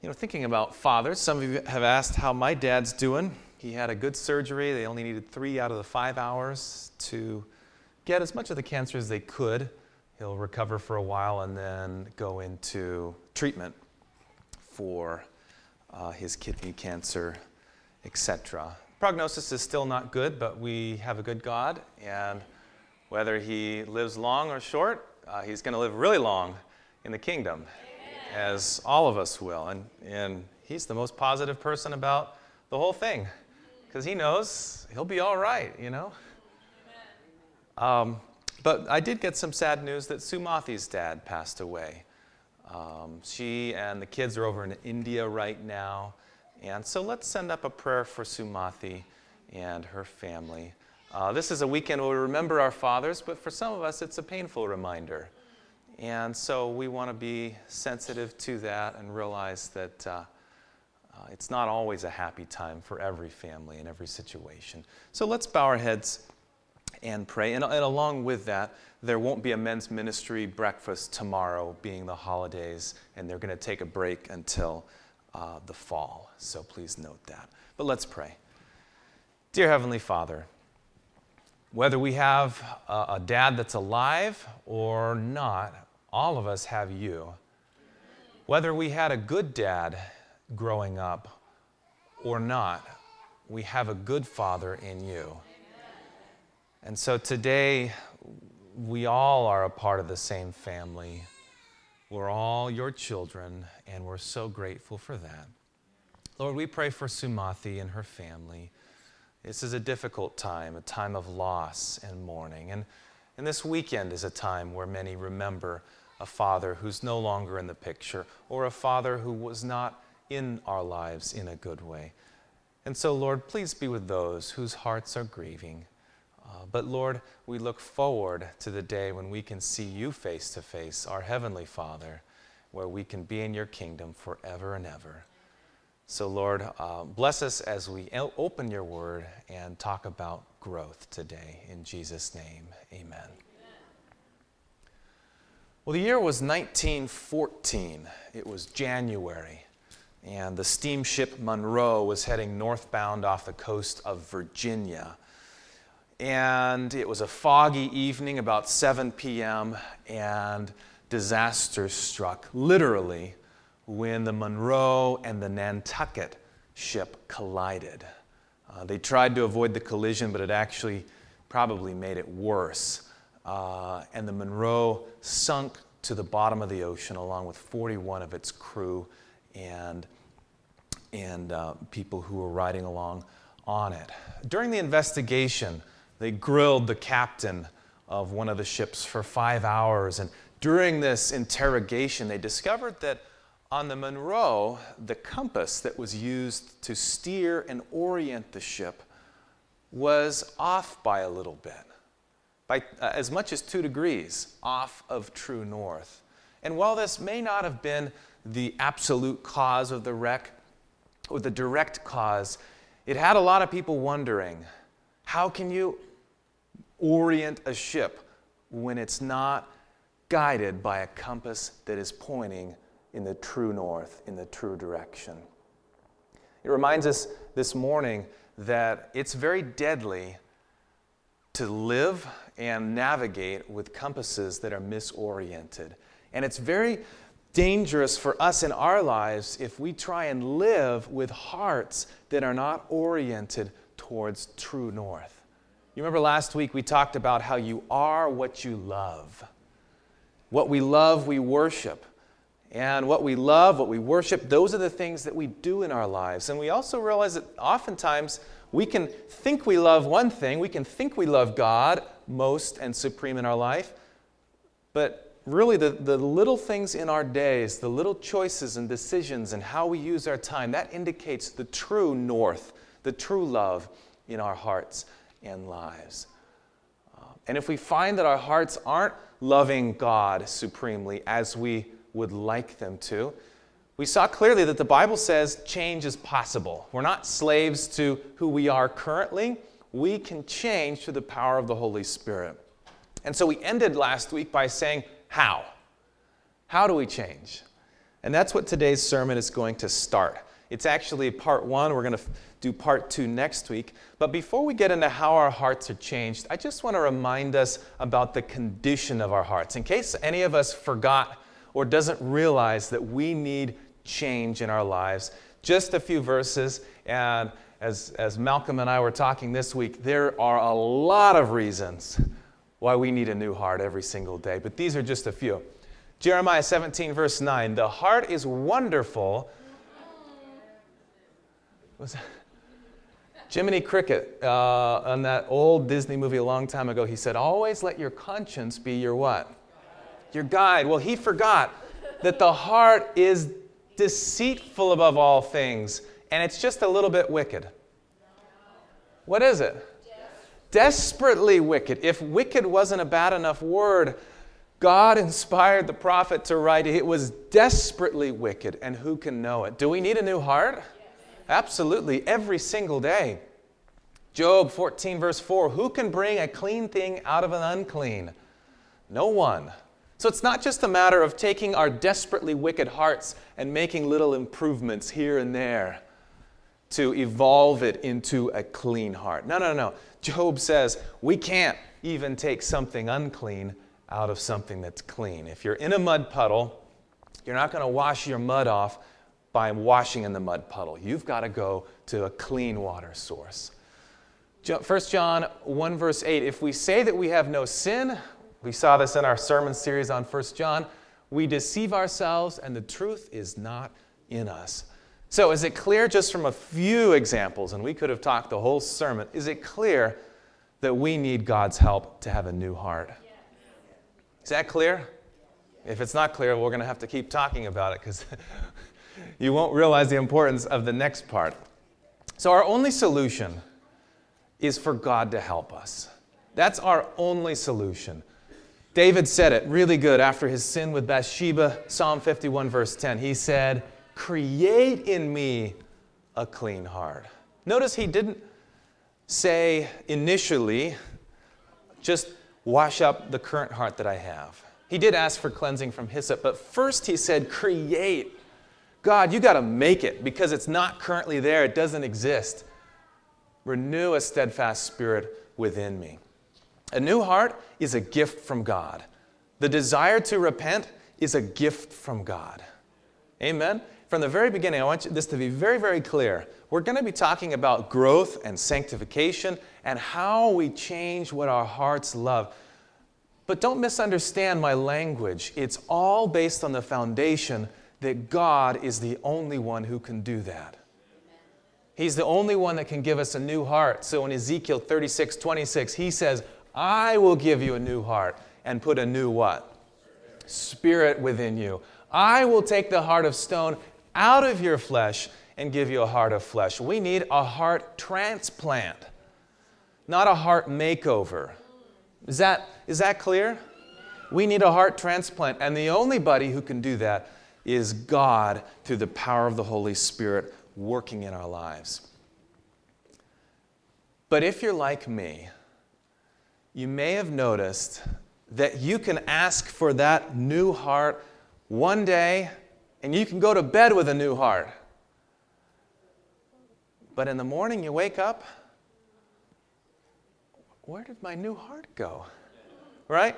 You know, thinking about fathers, some of you have asked how my dad's doing. He had a good surgery. They only needed three out of the five hours to get as much of the cancer as they could. He'll recover for a while and then go into treatment for uh, his kidney cancer, etc. Prognosis is still not good, but we have a good God, and whether he lives long or short, uh, he's going to live really long in the kingdom as all of us will. And, and he's the most positive person about the whole thing because he knows he'll be all right, you know? Um, but I did get some sad news that Sumathi's dad passed away. Um, she and the kids are over in India right now. And so let's send up a prayer for Sumathi and her family. Uh, this is a weekend where we remember our fathers, but for some of us, it's a painful reminder. And so we want to be sensitive to that and realize that uh, uh, it's not always a happy time for every family in every situation. So let's bow our heads and pray. And, and along with that, there won't be a men's ministry breakfast tomorrow, being the holidays, and they're going to take a break until uh, the fall. So please note that. But let's pray. Dear Heavenly Father, whether we have a dad that's alive or not, all of us have you. Whether we had a good dad growing up or not, we have a good father in you. And so today, we all are a part of the same family. We're all your children, and we're so grateful for that. Lord, we pray for Sumathi and her family. This is a difficult time, a time of loss and mourning. And, and this weekend is a time where many remember a father who's no longer in the picture or a father who was not in our lives in a good way. And so, Lord, please be with those whose hearts are grieving. Uh, but, Lord, we look forward to the day when we can see you face to face, our Heavenly Father, where we can be in your kingdom forever and ever. So, Lord, uh, bless us as we open your word and talk about growth today. In Jesus' name, amen. Well, the year was 1914. It was January, and the steamship Monroe was heading northbound off the coast of Virginia. And it was a foggy evening, about 7 p.m., and disaster struck, literally, when the Monroe and the Nantucket ship collided. Uh, they tried to avoid the collision, but it actually probably made it worse uh, and the Monroe sunk to the bottom of the ocean along with 41 of its crew and, and uh, people who were riding along on it. During the investigation, they grilled the captain of one of the ships for five hours. And during this interrogation, they discovered that on the Monroe, the compass that was used to steer and orient the ship was off by a little bit by uh, as much as two degrees off of true north. And while this may not have been the absolute cause of the wreck or the direct cause, it had a lot of people wondering how can you orient a ship when it's not guided by a compass that is pointing in the true north, in the true direction? It reminds us this morning that it's very deadly to live and navigate with compasses that are misoriented. And it's very dangerous for us in our lives if we try and live with hearts that are not oriented towards true north. You remember last week we talked about how you are what you love. What we love, we worship. And what we love, what we worship, those are the things that we do in our lives. And we also realize that oftentimes we can think we love one thing, we can think we love God most and supreme in our life, but really the, the little things in our days, the little choices and decisions and how we use our time, that indicates the true north, the true love in our hearts and lives. Uh, and if we find that our hearts aren't loving God supremely as we would like them to, we saw clearly that the Bible says change is possible. We're not slaves to who we are currently. We can change through the power of the Holy Spirit. And so we ended last week by saying, How? How do we change? And that's what today's sermon is going to start. It's actually part one. We're going to do part two next week. But before we get into how our hearts are changed, I just want to remind us about the condition of our hearts. In case any of us forgot or doesn't realize that we need change in our lives, just a few verses. And as, as Malcolm and I were talking this week, there are a lot of reasons why we need a new heart every single day, but these are just a few. Jeremiah 17, verse 9 The heart is wonderful. Was that? Jiminy Cricket, uh, on that old Disney movie a long time ago, he said, Always let your conscience be your what? Your guide. Well, he forgot that the heart is deceitful above all things, and it's just a little bit wicked. What is it? Desperately wicked. If wicked wasn't a bad enough word, God inspired the prophet to write, it was desperately wicked, and who can know it? Do we need a new heart? Absolutely, every single day. Job 14, verse 4 Who can bring a clean thing out of an unclean? No one. So it's not just a matter of taking our desperately wicked hearts and making little improvements here and there to evolve it into a clean heart. No, no, no. Job says we can't even take something unclean out of something that's clean. If you're in a mud puddle, you're not going to wash your mud off by washing in the mud puddle. You've got to go to a clean water source. 1 John 1, verse 8 If we say that we have no sin, we saw this in our sermon series on 1 John, we deceive ourselves and the truth is not in us. So, is it clear just from a few examples, and we could have talked the whole sermon, is it clear that we need God's help to have a new heart? Is that clear? If it's not clear, we're going to have to keep talking about it because you won't realize the importance of the next part. So, our only solution is for God to help us. That's our only solution. David said it really good after his sin with Bathsheba, Psalm 51, verse 10. He said, Create in me a clean heart. Notice he didn't say initially, just wash up the current heart that I have. He did ask for cleansing from hyssop, but first he said, Create God, you got to make it because it's not currently there, it doesn't exist. Renew a steadfast spirit within me. A new heart is a gift from God. The desire to repent is a gift from God. Amen? From the very beginning, I want this to be very, very clear. We're going to be talking about growth and sanctification and how we change what our hearts love. But don't misunderstand my language. It's all based on the foundation that God is the only one who can do that. He's the only one that can give us a new heart. So in Ezekiel 36, 26, he says, I will give you a new heart and put a new what? Spirit within you. I will take the heart of stone out of your flesh and give you a heart of flesh. We need a heart transplant, not a heart makeover. Is that, is that clear? We need a heart transplant, and the only body who can do that is God through the power of the Holy Spirit working in our lives. But if you're like me, you may have noticed that you can ask for that new heart one day and you can go to bed with a new heart. But in the morning you wake up, where did my new heart go? Right?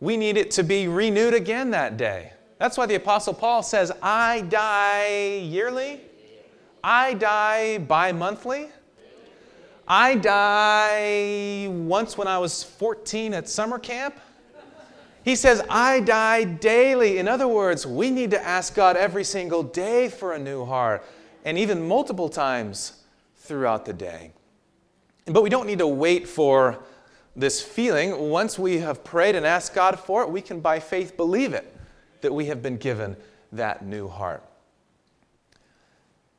We need it to be renewed again that day. That's why the Apostle Paul says, I die yearly, I die bi monthly, I die once when I was 14 at summer camp. He says, I die daily. In other words, we need to ask God every single day for a new heart, and even multiple times throughout the day. But we don't need to wait for this feeling. Once we have prayed and asked God for it, we can by faith believe it that we have been given that new heart.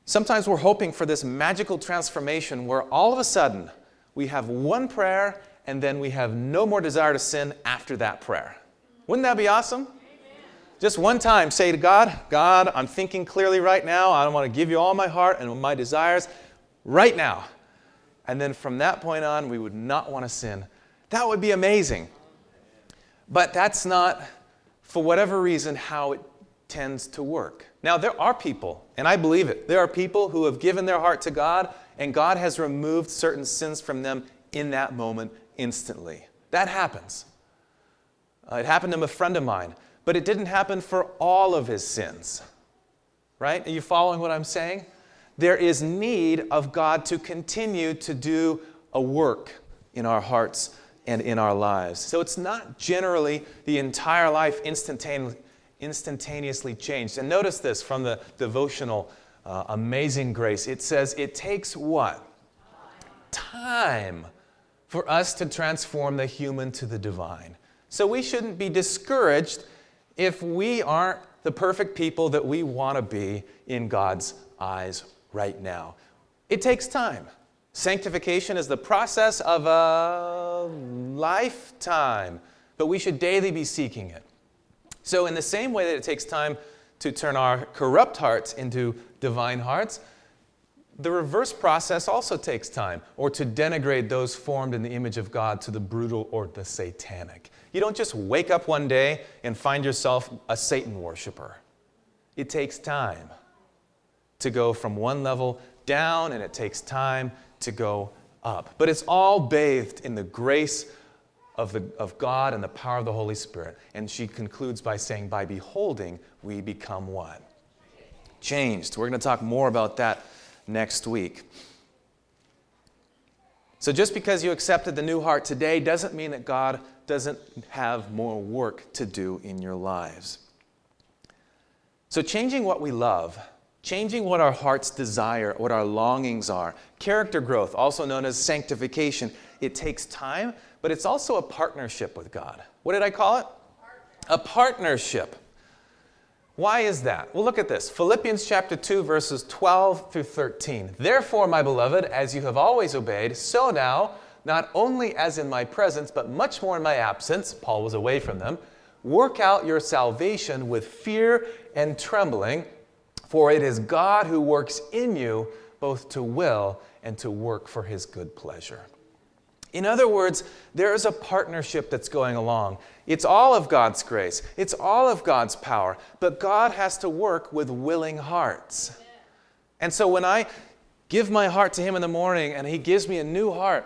Sometimes we're hoping for this magical transformation where all of a sudden we have one prayer and then we have no more desire to sin after that prayer. Wouldn't that be awesome? Amen. Just one time say to God, God, I'm thinking clearly right now. I want to give you all my heart and my desires right now. And then from that point on, we would not want to sin. That would be amazing. But that's not for whatever reason, how it tends to work. Now, there are people, and I believe it, there are people who have given their heart to God, and God has removed certain sins from them in that moment instantly. That happens. Uh, it happened to a friend of mine, but it didn't happen for all of his sins. Right? Are you following what I'm saying? There is need of God to continue to do a work in our hearts and in our lives. So it's not generally the entire life instantaneously instantaneously changed. And notice this from the devotional uh, Amazing Grace. It says it takes what? Time for us to transform the human to the divine. So we shouldn't be discouraged if we aren't the perfect people that we want to be in God's eyes right now. It takes time. Sanctification is the process of a lifetime, but we should daily be seeking it. So, in the same way that it takes time to turn our corrupt hearts into divine hearts, the reverse process also takes time, or to denigrate those formed in the image of God to the brutal or the satanic. You don't just wake up one day and find yourself a Satan worshiper. It takes time to go from one level down, and it takes time to go up. But it's all bathed in the grace of, the, of God and the power of the Holy Spirit. And she concludes by saying, By beholding, we become what? Changed. We're going to talk more about that next week. So, just because you accepted the new heart today doesn't mean that God doesn't have more work to do in your lives. So, changing what we love, changing what our hearts desire, what our longings are, character growth, also known as sanctification, it takes time, but it's also a partnership with God. What did I call it? A partnership. Why is that? Well, look at this Philippians chapter 2, verses 12 through 13. Therefore, my beloved, as you have always obeyed, so now, not only as in my presence, but much more in my absence, Paul was away from them, work out your salvation with fear and trembling, for it is God who works in you both to will and to work for his good pleasure. In other words, there is a partnership that's going along. It's all of God's grace, it's all of God's power, but God has to work with willing hearts. And so when I give my heart to Him in the morning and He gives me a new heart,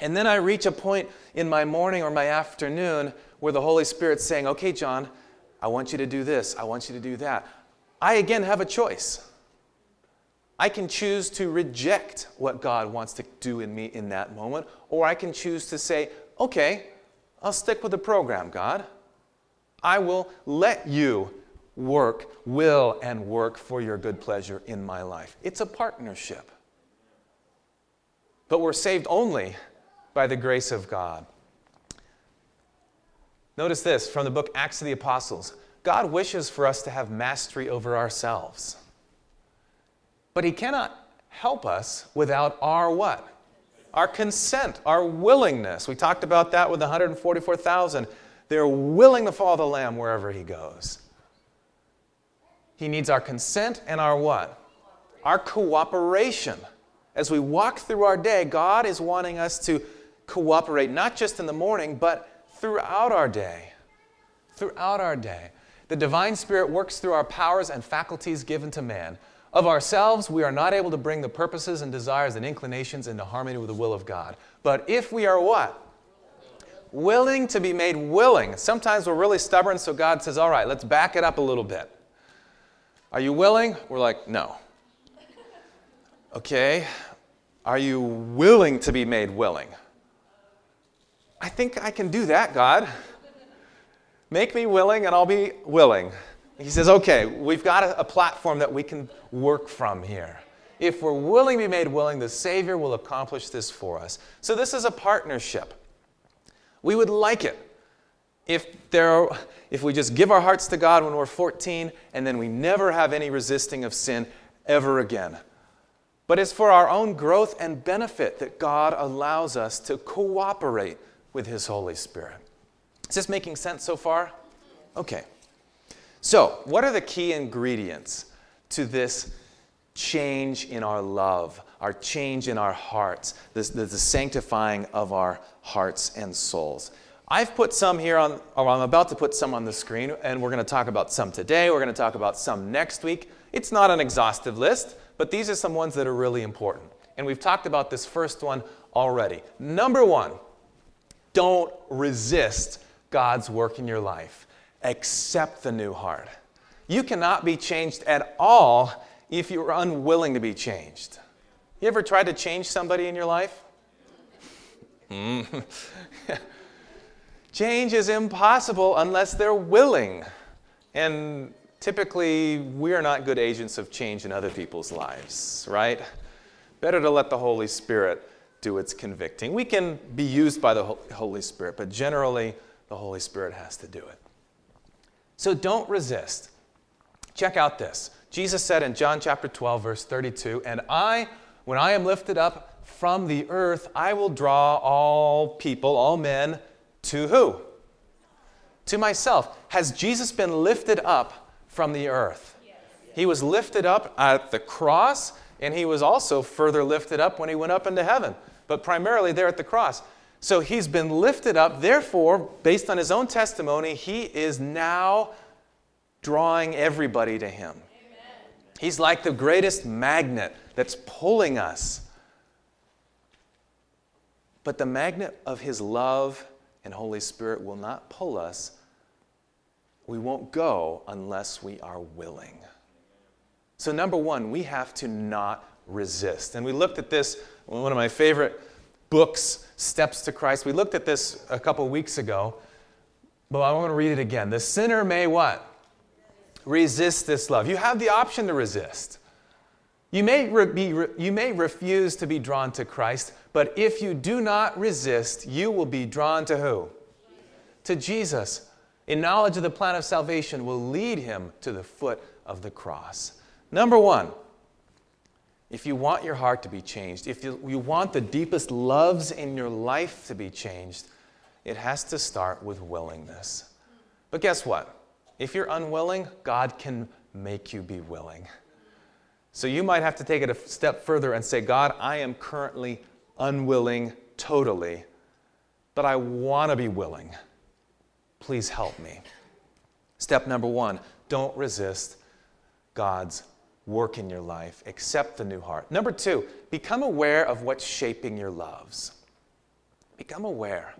and then I reach a point in my morning or my afternoon where the Holy Spirit's saying, Okay, John, I want you to do this, I want you to do that. I again have a choice. I can choose to reject what God wants to do in me in that moment, or I can choose to say, okay, I'll stick with the program, God. I will let you work, will, and work for your good pleasure in my life. It's a partnership. But we're saved only by the grace of God. Notice this from the book Acts of the Apostles God wishes for us to have mastery over ourselves. But he cannot help us without our what? Our consent, our willingness. We talked about that with the 144,000. They're willing to follow the Lamb wherever he goes. He needs our consent and our what? Our cooperation. As we walk through our day, God is wanting us to cooperate, not just in the morning, but throughout our day. Throughout our day. The divine spirit works through our powers and faculties given to man of ourselves, we are not able to bring the purposes and desires and inclinations into harmony with the will of God. But if we are what? Willing to be made willing. Sometimes we're really stubborn, so God says, All right, let's back it up a little bit. Are you willing? We're like, No. Okay. Are you willing to be made willing? I think I can do that, God. Make me willing, and I'll be willing. He says, okay, we've got a, a, platform that we can work from here. If we're willing to be made willing, the Savior will accomplish this for us. So this is a partnership. We would like it if, there, if we just give our hearts to God when we're 14 and then we never have any resisting of sin ever again. But it's for our own growth and benefit that God allows us to cooperate with His Holy Spirit. Is this making sense so far? Okay. So, what are the key ingredients to this change in our love, our change in our hearts, this, the, the sanctifying of our hearts and souls? I've put some here on, or I'm about to put some on the screen, and we're going to talk about some today. We're going to talk about some next week. It's not an exhaustive list, but these are some ones that are really important. And we've talked about this first one already. Number one, don't resist God's work in your life. Accept the new heart. You cannot be changed at all if you're unwilling to be changed. You ever tried to change somebody in your life? Change is impossible unless they're willing. And typically, we're not good agents of change in other people's lives, right? Better to let the Holy Spirit do its convicting. We can be used by the Holy Spirit, but generally, the Holy Spirit has to do it. So don't resist. Check out this. Jesus said in John chapter 12, verse 32, And I, when I am lifted up from the earth, I will draw all people, all men, to who? To myself. Has Jesus been lifted up from the earth? Yes. He was lifted up at the cross, and he was also further lifted up when he went up into heaven, but primarily there at the cross. So he's been lifted up. Therefore, based on his own testimony, he is now drawing everybody to him. Amen. He's like the greatest magnet that's pulling us. But the magnet of his love and Holy Spirit will not pull us. We won't go unless we are willing. So, number one, we have to not resist. And we looked at this, one of my favorite books, Steps to Christ. We looked at this a couple weeks ago, but I want to read it again. The sinner may what? Resist this love. You have the option to resist. You may, re- be, re- you may refuse to be drawn to Christ, but if you do not resist, you will be drawn to who? To Jesus. In knowledge of the plan of salvation will lead him to the foot of the cross. Number one, if you want your heart to be changed, if you, you want the deepest loves in your life to be changed, it has to start with willingness. But guess what? If you're unwilling, God can make you be willing. So you might have to take it a step further and say, God, I am currently unwilling totally, but I want to be willing. Please help me. Step number one don't resist God's work in your life, accept the new heart. Number two, become aware of what's shaping your loves. Become aware.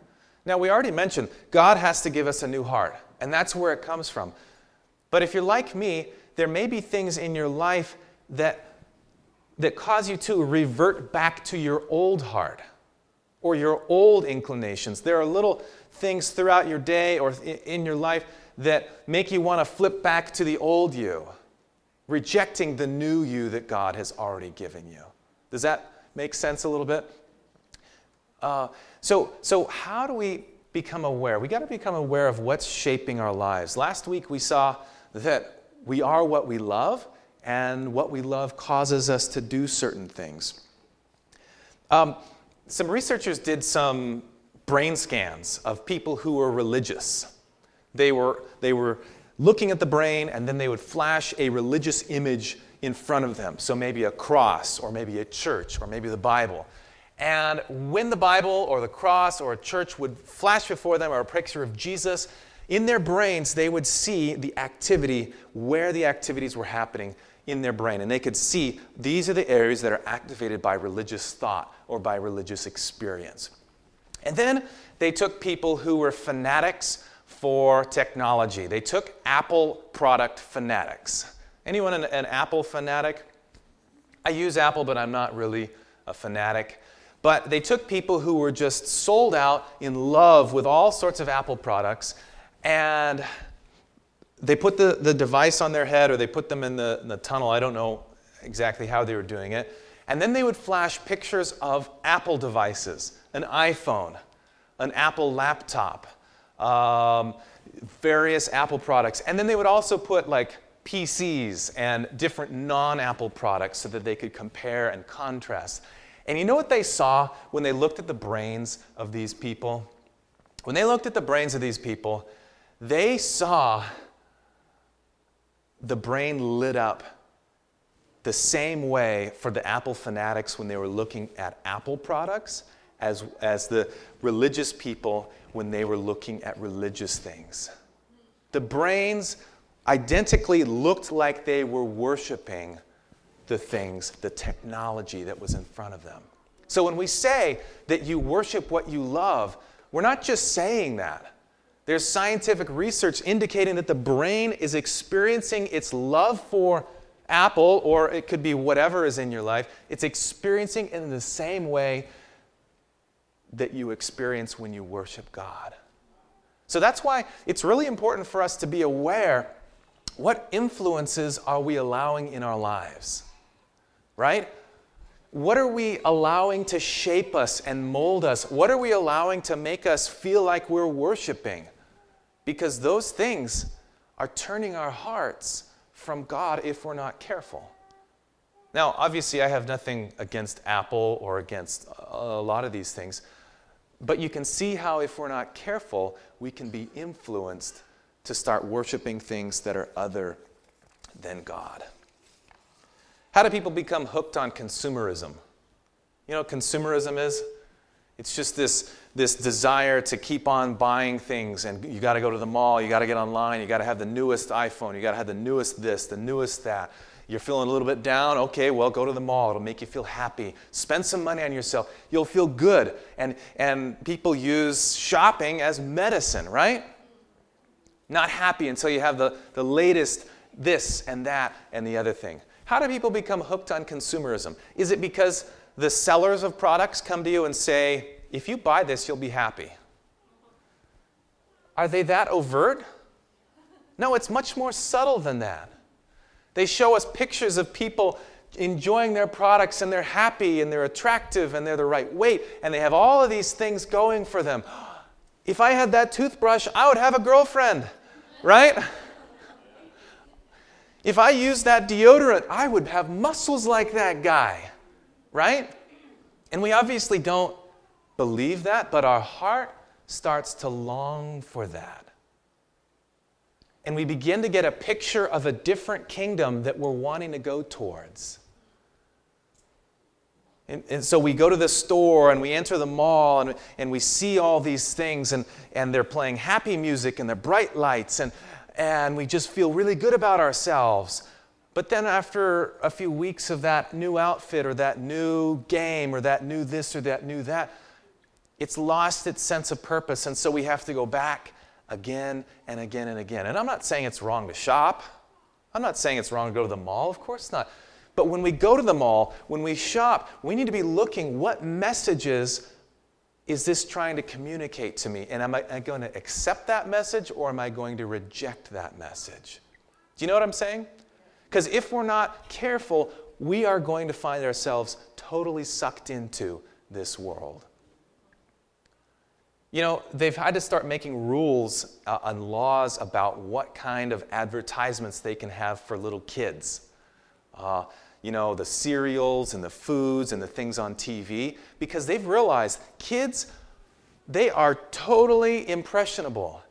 Now, we already mentioned God has to give us a new heart, and that's where it comes from. But if you're like me, there may be things in your life that that cause you to revert back to your old heart or your old inclinations. There are little things throughout your day or in your life that make you want to flip back to the old you, rejecting the new you that God has already given you. Does that make sense a little bit? Uh, so, so, how do we become aware? We got to become aware of what's shaping our lives. Last week we saw that we are what we love and what we love causes us to do certain things. Um, some researchers did some brain scans of people who were religious. They were, they were looking at the brain, and then they would flash a religious image in front of them. So maybe a cross, or maybe a church, or maybe the Bible. And when the Bible, or the cross, or a church would flash before them, or a picture of Jesus, in their brains, they would see the activity, where the activities were happening in their brain. And they could see these are the areas that are activated by religious thought or by religious experience. And then they took people who were fanatics for technology. They took Apple product fanatics. Anyone an, an Apple fanatic? I use Apple, but I'm not really a fanatic. But they took people who were just sold out in love with all sorts of Apple products and they put the, the device on their head or they put them in the, in the tunnel. I don't know exactly how they were doing it. And then they would flash pictures of Apple devices, an iPhone, an Apple laptop, um, various Apple products. And then they would also put like PCs and different non Apple products so that they could compare and contrast. And you know what they saw when they looked at the brains of these people? When they looked at the brains of these people, they saw the brain lit up the same way for the Apple fanatics when they were looking at Apple products as, as the religious people when they were looking at religious things. The brains identically looked like they were worshiping the things, the technology that was in front of them. So when we say that you worship what you love, we're not just saying that. There's scientific research indicating that the brain is experiencing its love for Apple, or it could be whatever is in your life, it's experiencing in the same way that you experience when you worship God. So that's why it's really important for us to be aware what influences are we allowing in our lives? Right? What are we allowing to shape us and mold us? What are we allowing to make us feel like we're worshiping? Because those things are turning our hearts from God if we're not careful. Now, obviously, I have nothing against Apple or against a lot of these things, but you can see how, if we're not careful, we can be influenced to start worshiping things that are other than God. How do people become hooked on consumerism? You know consumerism is? It's just this, this desire to keep on buying things, and you got to go to the mall, you got to get online, you got to have the newest iPhone, you got to have the newest this, the newest that. You're feeling a little bit down? Okay, well, go to the mall. It'll make you feel happy. Spend some money on yourself. You'll feel good. And, and people use shopping as medicine, right? Not happy until you have the, the latest this and that and the other thing. How do people become hooked on consumerism? Is it because the sellers of products come to you and say, if you buy this, you'll be happy? Are they that overt? No, it's much more subtle than that. They show us pictures of people enjoying their products and they're happy and they're attractive and they're the right weight and they have all of these things going for them. If I had that toothbrush, I would have a girlfriend, right? If I used that deodorant, I would have muscles like that guy, right? And we obviously don't believe that, but our heart starts to long for that and we begin to get a picture of a different kingdom that we're wanting to go towards. And, and, so we go to the store and we enter the mall and, and we see all these things, and, and they're playing happy music and they're bright lights, and, and we just feel really good about ourselves. But then, after a few weeks of that new outfit or that new game or that new this or that new that, it's lost its sense of purpose. And so we have to go back again and again and again. And I'm not saying it's wrong to shop. I'm not saying it's wrong to go to the mall. Of course not. But when we go to the mall, when we shop, we need to be looking what messages is this trying to communicate to me? And am I going to accept that message or am I going to reject that message? Do you know what I'm saying? Because if we're not careful, we are going to find ourselves totally sucked into this world. You know, they've had to start making rules uh, and laws about what kind of advertisements they can have for little kids. Uh, you know, the cereals and the foods and the things on TV, because they've realized kids, they are totally impressionable.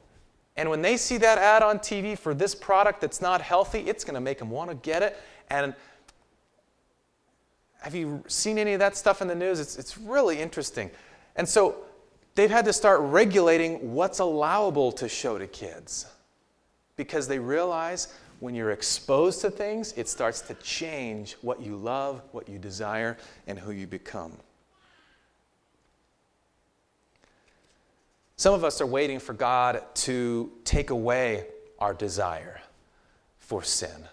And when they see that ad on TV for this product that's not healthy, it's going to make them want to get it. And have you seen any of that stuff in the news? It's, it's really interesting. And so they've had to start regulating what's allowable to show to kids because they realize when you're exposed to things, it starts to change what you love, what you desire, and who you become. Some of us are waiting for God to take away our desire for sin.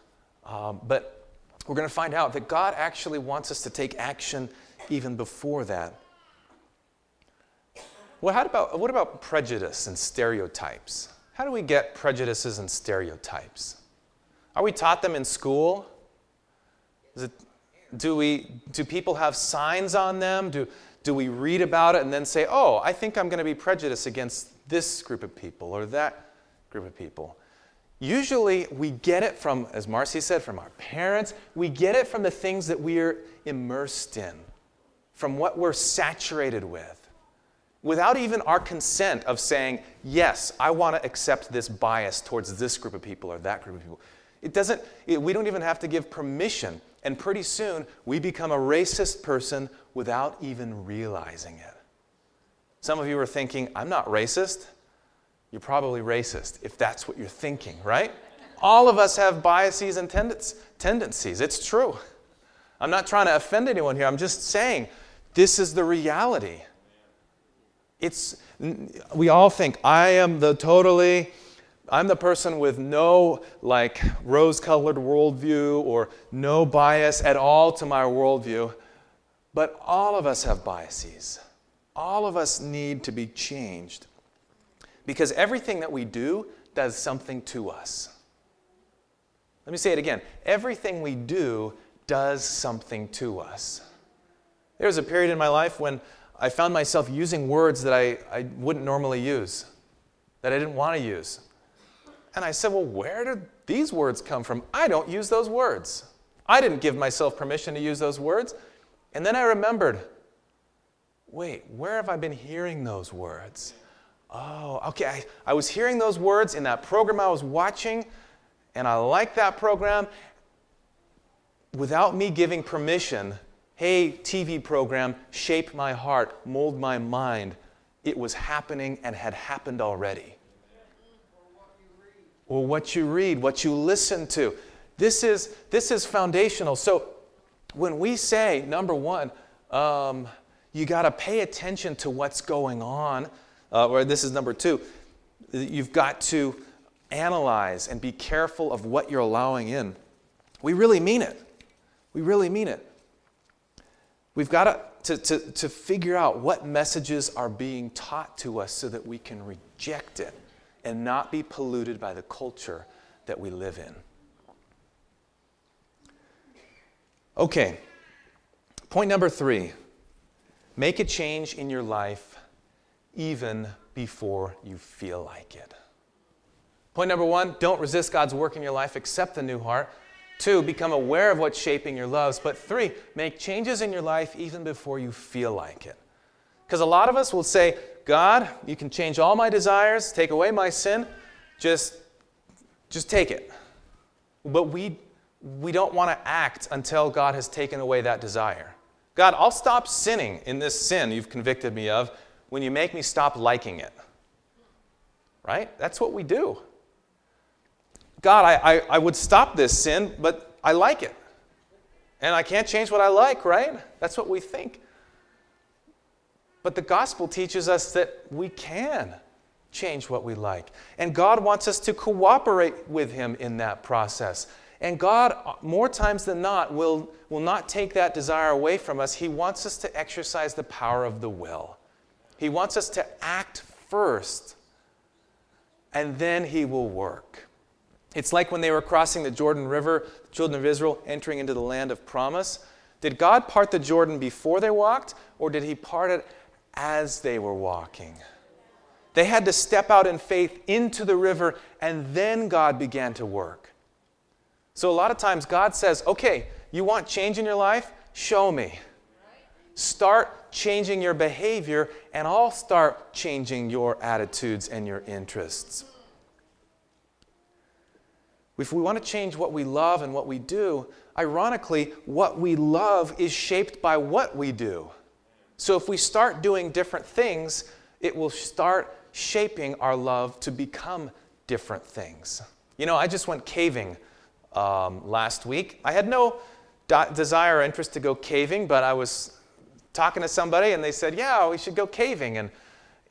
Um, but we're going to find out that God actually wants us to take action even before that. Well, how about, what about prejudice and stereotypes? How do we get prejudices and stereotypes? Are we taught them in school? It, do, we, do people have signs on them? Do, do we read about it and then say, oh, I think I'm going to be prejudiced against this group of people or that group of people? Usually we get it from, as Marcy said, from our parents. We get it from the things that we're immersed in, from what we're saturated with without even our consent of saying, yes, I want to accept this bias towards this group of people or that group of people. It doesn't, it, we don't even have to give permission. And pretty soon, we become a racist person without even realizing it. Some of you are thinking, I'm not racist. You're probably racist if that's what you're thinking, right? All of us have biases and tendencies. It's true. I'm not trying to offend anyone here. I'm just saying this is the reality. It's, we all think, I am the totally, I'm the person with no like rose colored worldview or no bias at all to my worldview. But all of us have biases. All of us need to be changed. Because everything that we do does something to us. Let me say it again. Everything we do does something to us. There was a period in my life when I found myself using words that I, I wouldn't normally use, that I didn't want to use. And I said, Well, where did these words come from? I don't use those words. I didn't give myself permission to use those words. And then I remembered wait, where have I been hearing those words? Oh, okay. I, I was hearing those words in that program I was watching, and I liked that program. Without me giving permission, hey, TV program, shape my heart, mold my mind, it was happening and had happened already. Or what you read, what you listen to. This is, this is foundational. So when we say, number one, um, you got to pay attention to what's going on, uh, or this is number two, you've got to analyze and be careful of what you're allowing in. We really mean it. We really mean it. We've got to, to, to, figure out what messages are being taught to us so that we can reject it and not be polluted by the culture that we live in. Okay, point number three make a change in your life even before you feel like it. Point number one don't resist God's work in your life, accept the new heart. Two, become aware of what's shaping your loves. But three, make changes in your life even before you feel like it. Because a lot of us will say, God, you can change all my desires, take away my sin, just, just take it. But we, we don't want to act until God has taken away that desire. God, I'll stop sinning in this sin you've convicted me of when you make me stop liking it. Right? That's what we do. God, I, I, I would stop this sin, but I like it. And I can't change what I like, right? That's what we think. But the gospel teaches us that we can change what we like. And God wants us to cooperate with Him in that process. And God, more times than not, will, will not take that desire away from us. He wants us to exercise the power of the will. He wants us to act first, and then He will work. It's like when they were crossing the Jordan River, the children of Israel entering into the land of promise. Did God part the Jordan before they walked, or did He part it as they were walking? They had to step out in faith into the river, and then God began to work. So, a lot of times, God says, Okay, you want change in your life? Show me. Start changing your behavior, and I'll start changing your attitudes and your interests. If we want to change what we love and what we do, ironically, what we love is shaped by what we do. So if we start doing different things, it will start shaping our love to become different things. You know, I just went caving um, last week. I had no desire or interest to go caving, but I was talking to somebody and they said, Yeah, we should go caving. And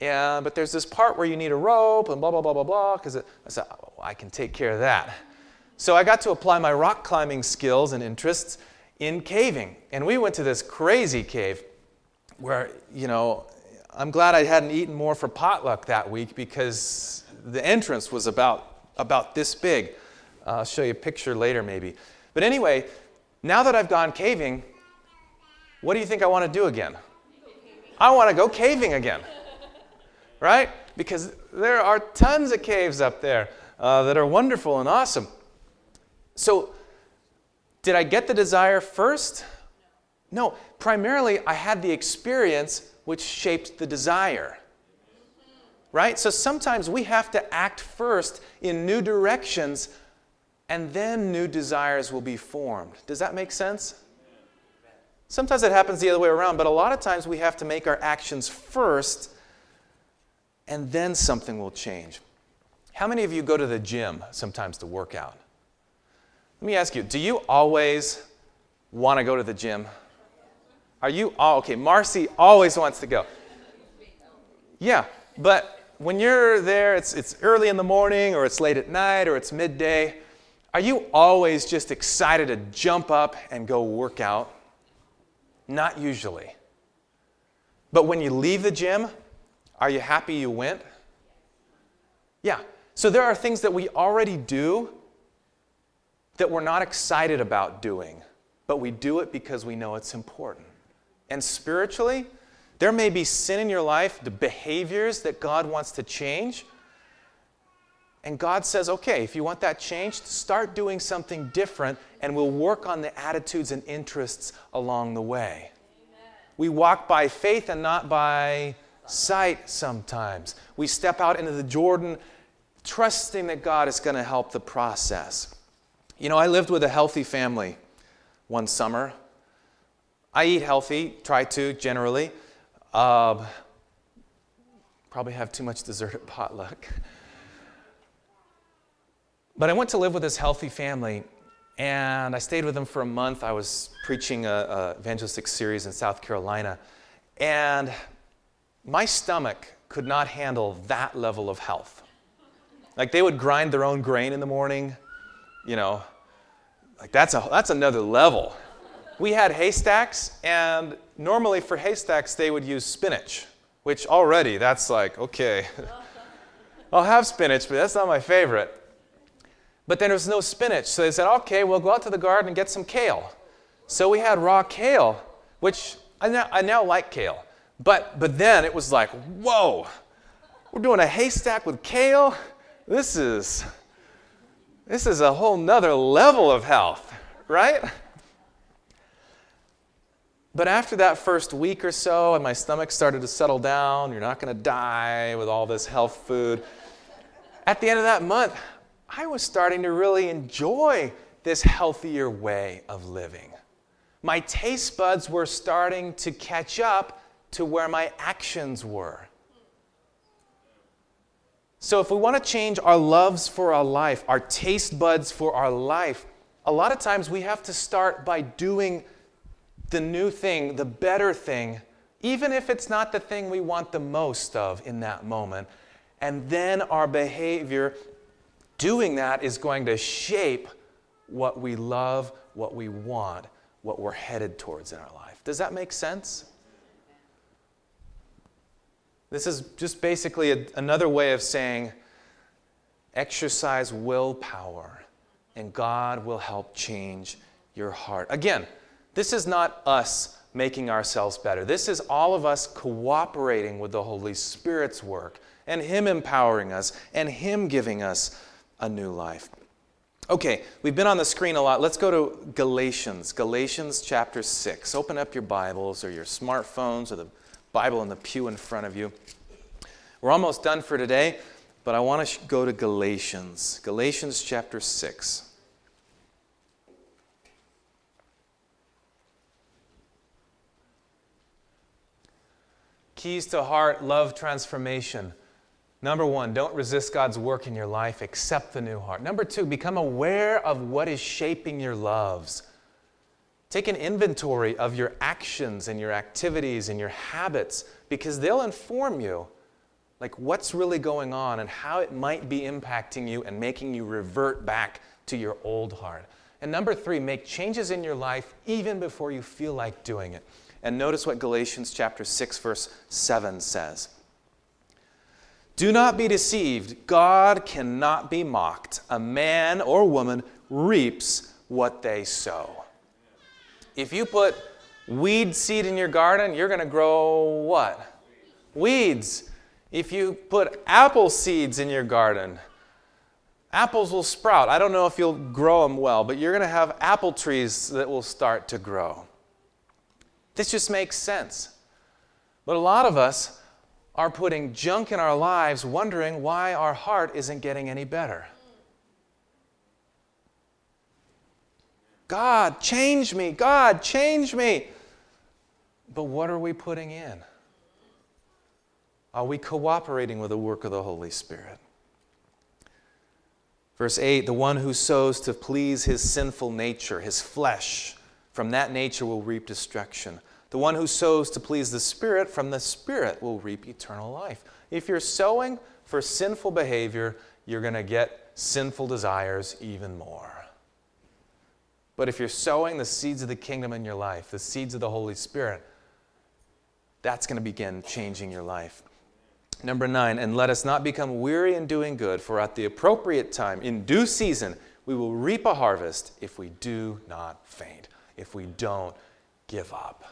yeah, but there's this part where you need a rope and blah, blah, blah, blah, blah. Because I said, oh, I can take care of that. So I got to apply my rock climbing skills and interests in caving. And we went to this crazy cave where, you know, I'm glad I hadn't eaten more for potluck that week because the entrance was about, about this big. I'll show you a picture later, maybe. But anyway, now that I've gone caving, what do you think I want to do again? I want to go caving again. Right? Because there are tons of caves up there uh, that are wonderful and awesome. So, did I get the desire first? No, primarily I had the experience which shaped the desire. Right? So sometimes we have to act first in new directions and then new desires will be formed. Does that make sense? Sometimes it happens the other way around, but a lot of times we have to make our actions first and then something will change. How many of you go to the gym sometimes to work out? Let me ask you do you always want to go to the gym? Are you all okay? Marcy always wants to go. Yeah, but when you're there, it's, it's early in the morning, or it's late at night, or it's midday. Are you always just excited to jump up and go work out? Not usually. But when you leave the gym, are you happy you went? Yeah. So there are things that we already do that we're not excited about doing, but we do it because we know it's important. And spiritually, there may be sin in your life, the behaviors that God wants to change. And God says, okay, if you want that changed, start doing something different, and we'll work on the attitudes and interests along the way. Amen. We walk by faith and not by sight sometimes. We step out into the Jordan trusting that God is going to help the process. You know, I lived with a healthy family one summer. I eat healthy, try to generally. Uh, probably have too much dessert at potluck. But I went to live with this healthy family, and I stayed with them for a month. I was preaching a, evangelistic series in South Carolina, and my stomach could not handle that level of health. Like they would grind their own grain in the morning, you know, like that's, a, that's another level. We had haystacks, and normally for haystacks, they would use spinach, which already that's like, okay, I'll have spinach, but that's not my favorite. But then there was no spinach, so they said, okay, we'll go out to the garden and get some kale. So we had raw kale, which I now, I now like kale. But, but then it was like, whoa, we're doing a haystack with kale? This is, this is a whole nother level of health, right? But after that first week or so, and my stomach started to settle down, you're not going to die with all this health food. At the end of that month, I was starting to really enjoy this healthier way of living. My taste buds were starting to catch up to where my actions were. So, if we want to change our loves for our life, our taste buds for our life, a lot of times we have to start by doing the new thing, the better thing, even if it's not the thing we want the most of in that moment. And then our behavior doing that is going to shape what we love, what we want, what we're headed towards in our life. Does that make sense? This is just basically a, another way of saying exercise willpower, and God will help change your heart. Again, this is not us making ourselves better. This is all of us cooperating with the Holy Spirit's work and Him empowering us and Him giving us a new life. Okay, we've been on the screen a lot. Let's go to Galatians, Galatians chapter 6. Open up your Bibles or your smartphones or the Bible in the pew in front of you. We're almost done for today, but I want to go to Galatians, Galatians chapter 6. Keys to heart, love transformation. Number one, don't resist God's work in your life, accept the new heart. Number two, become aware of what is shaping your loves. Take an inventory of your actions and your activities and your habits because they'll inform you like what's really going on and how it might be impacting you and making you revert back to your old heart. And number 3, make changes in your life even before you feel like doing it. And notice what Galatians chapter 6 verse 7 says. Do not be deceived. God cannot be mocked. A man or woman reaps what they sow. If you put weed seed in your garden, you're going to grow what? Weeds. If you put apple seeds in your garden, apples will sprout. I don't know if you'll grow them well, but you're going to have apple trees that will start to grow. This just makes sense. But a lot of us are putting junk in our lives, wondering why our heart isn't getting any better. God, change me. God, change me. But what are we putting in? Are we cooperating with the work of the Holy Spirit? Verse 8 The one who sows to please his sinful nature, his flesh, from that nature will reap destruction. The one who sows to please the Spirit, from the Spirit will reap eternal life. If you're sowing for sinful behavior, you're going to get sinful desires even more. But if you're sowing the seeds of the kingdom in your life, the seeds of the Holy Spirit, that's going to begin changing your life. Number nine, and let us not become weary in doing good, for at the appropriate time, in due season, we will reap a harvest if we do not faint, if we don't give up.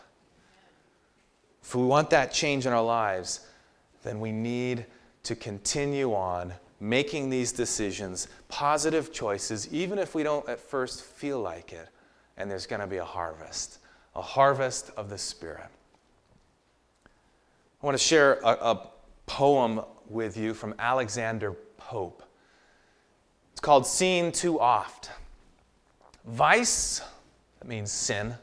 If we want that change in our lives, then we need to continue on making these decisions, positive choices, even if we don't at first feel like it. And there's going to be a harvest, a harvest of the Spirit. I want to share a, a poem with you from Alexander Pope. It's called Seen Too Oft. Vice, that means sin,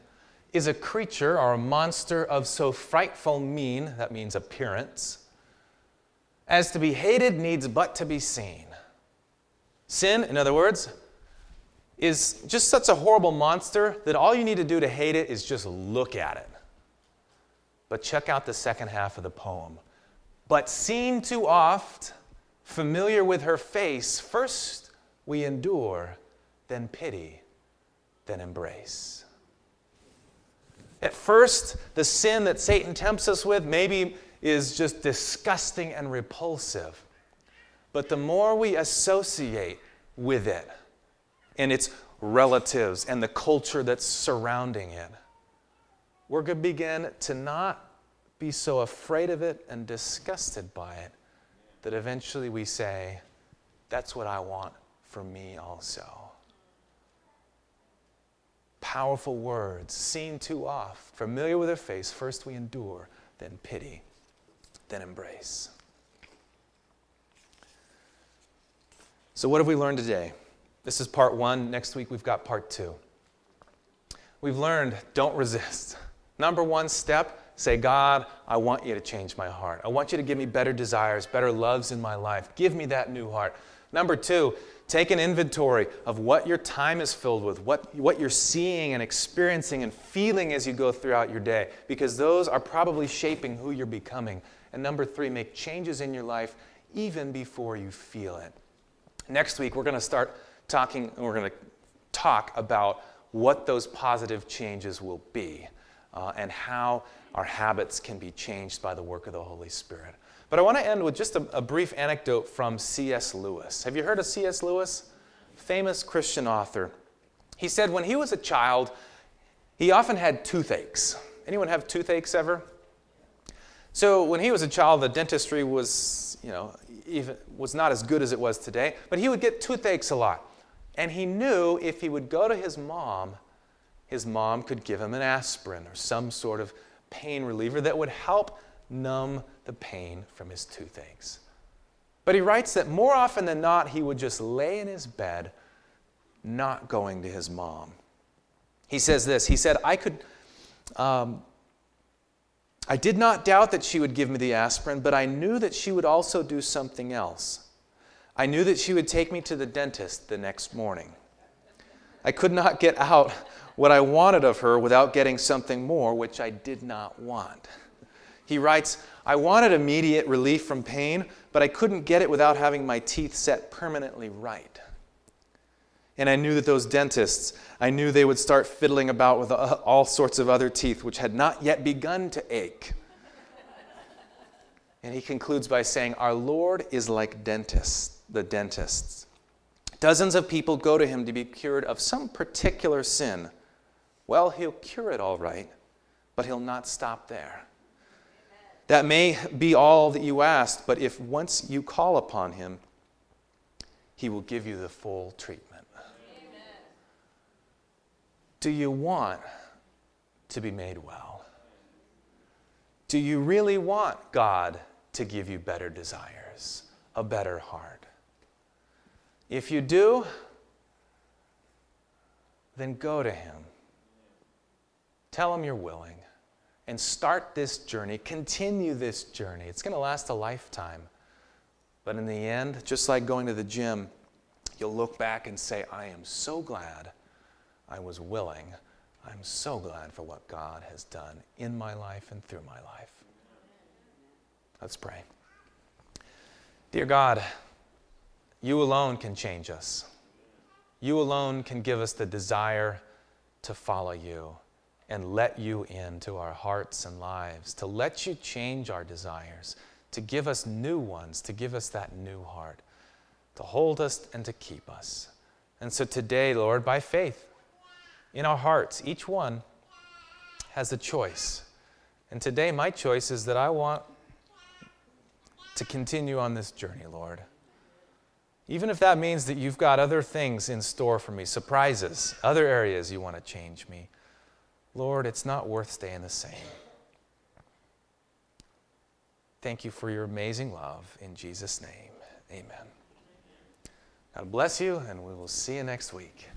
is a creature or a monster of so frightful mien, that means appearance, as to be hated needs but to be seen. Sin, in other words, is just such a horrible monster that all you need to do to hate it is just look at it. But check out the second half of the poem but seen too oft, familiar with her face, first we endure, then pity, then embrace. At first, the sin that Satan tempts us with maybe is just disgusting and repulsive. But the more we associate with it and its relatives and the culture that's surrounding it, we're going to begin to not be so afraid of it and disgusted by it that eventually we say, That's what I want for me also. Powerful words, seen too oft, familiar with her face. First we endure, then pity, then embrace. So, what have we learned today? This is part one. Next week we've got part two. We've learned don't resist. Number one step Say, God, I want you to change my heart. I want you to give me better desires, better loves in my life. Give me that new heart. Number two, take an inventory of what your time is filled with, what, what you're seeing and experiencing and feeling as you go throughout your day, because those are probably shaping who you're becoming. And number three, make changes in your life even before you feel it. Next week, we're going to start talking, we're going to talk about what those positive changes will be uh, and how our habits can be changed by the work of the Holy Spirit. But I want to end with just a, a brief anecdote from C.S. Lewis. Have you heard of C.S. Lewis? Famous Christian author. He said when he was a child, he often had toothaches. Anyone have toothaches ever? So when he was a child, the dentistry was, you know, even was not as good as it was today, but he would get toothaches a lot. And he knew if he would go to his mom, his mom could give him an aspirin or some sort of pain reliever that would help numb the pain from his toothaches. But he writes that more often than not, he would just lay in his bed, not going to his mom. He says this He said, I could. Um, I did not doubt that she would give me the aspirin, but I knew that she would also do something else. I knew that she would take me to the dentist the next morning. I could not get out what I wanted of her without getting something more, which I did not want. He writes, I wanted immediate relief from pain, but I couldn't get it without having my teeth set permanently right. And I knew that those dentists, I knew they would start fiddling about with uh, all sorts of other teeth which had not yet begun to ache. And he concludes by saying, Our Lord is like dentists, the dentists. Dozens of people go to him to be cured of some particular sin. Well, he'll cure it all right, but he'll not stop there. That may be all that you asked, but if once you call upon him, he will give you the full treatment. Do you want to be made well? Do you really want God to give you better desires, a better heart? If you do, then go to him Tell him you're willing and start this journey, continue this journey. It's going to last a lifetime. But in the end, just like going to the gym, you'll look back and say, I am so glad I was willing. I'm so glad for what God has done in my life and through my life. Let's pray. Dear God, you alone can change us. You alone can give us the desire to follow you and let you into our hearts and lives, to let you change our desires, to give us new ones, to give us that new heart, to hold us and to keep us. And so today, Lord, by faith, in our hearts, each one has a choice. And today, my choice is that I want to continue on this journey, Lord. Even if that means that you've got other things in store for me, surprises, other areas you want to change me. Lord, it's not worth staying the same. Thank you for your amazing love. In Jesus' name, amen. God bless you, and we will see you next week.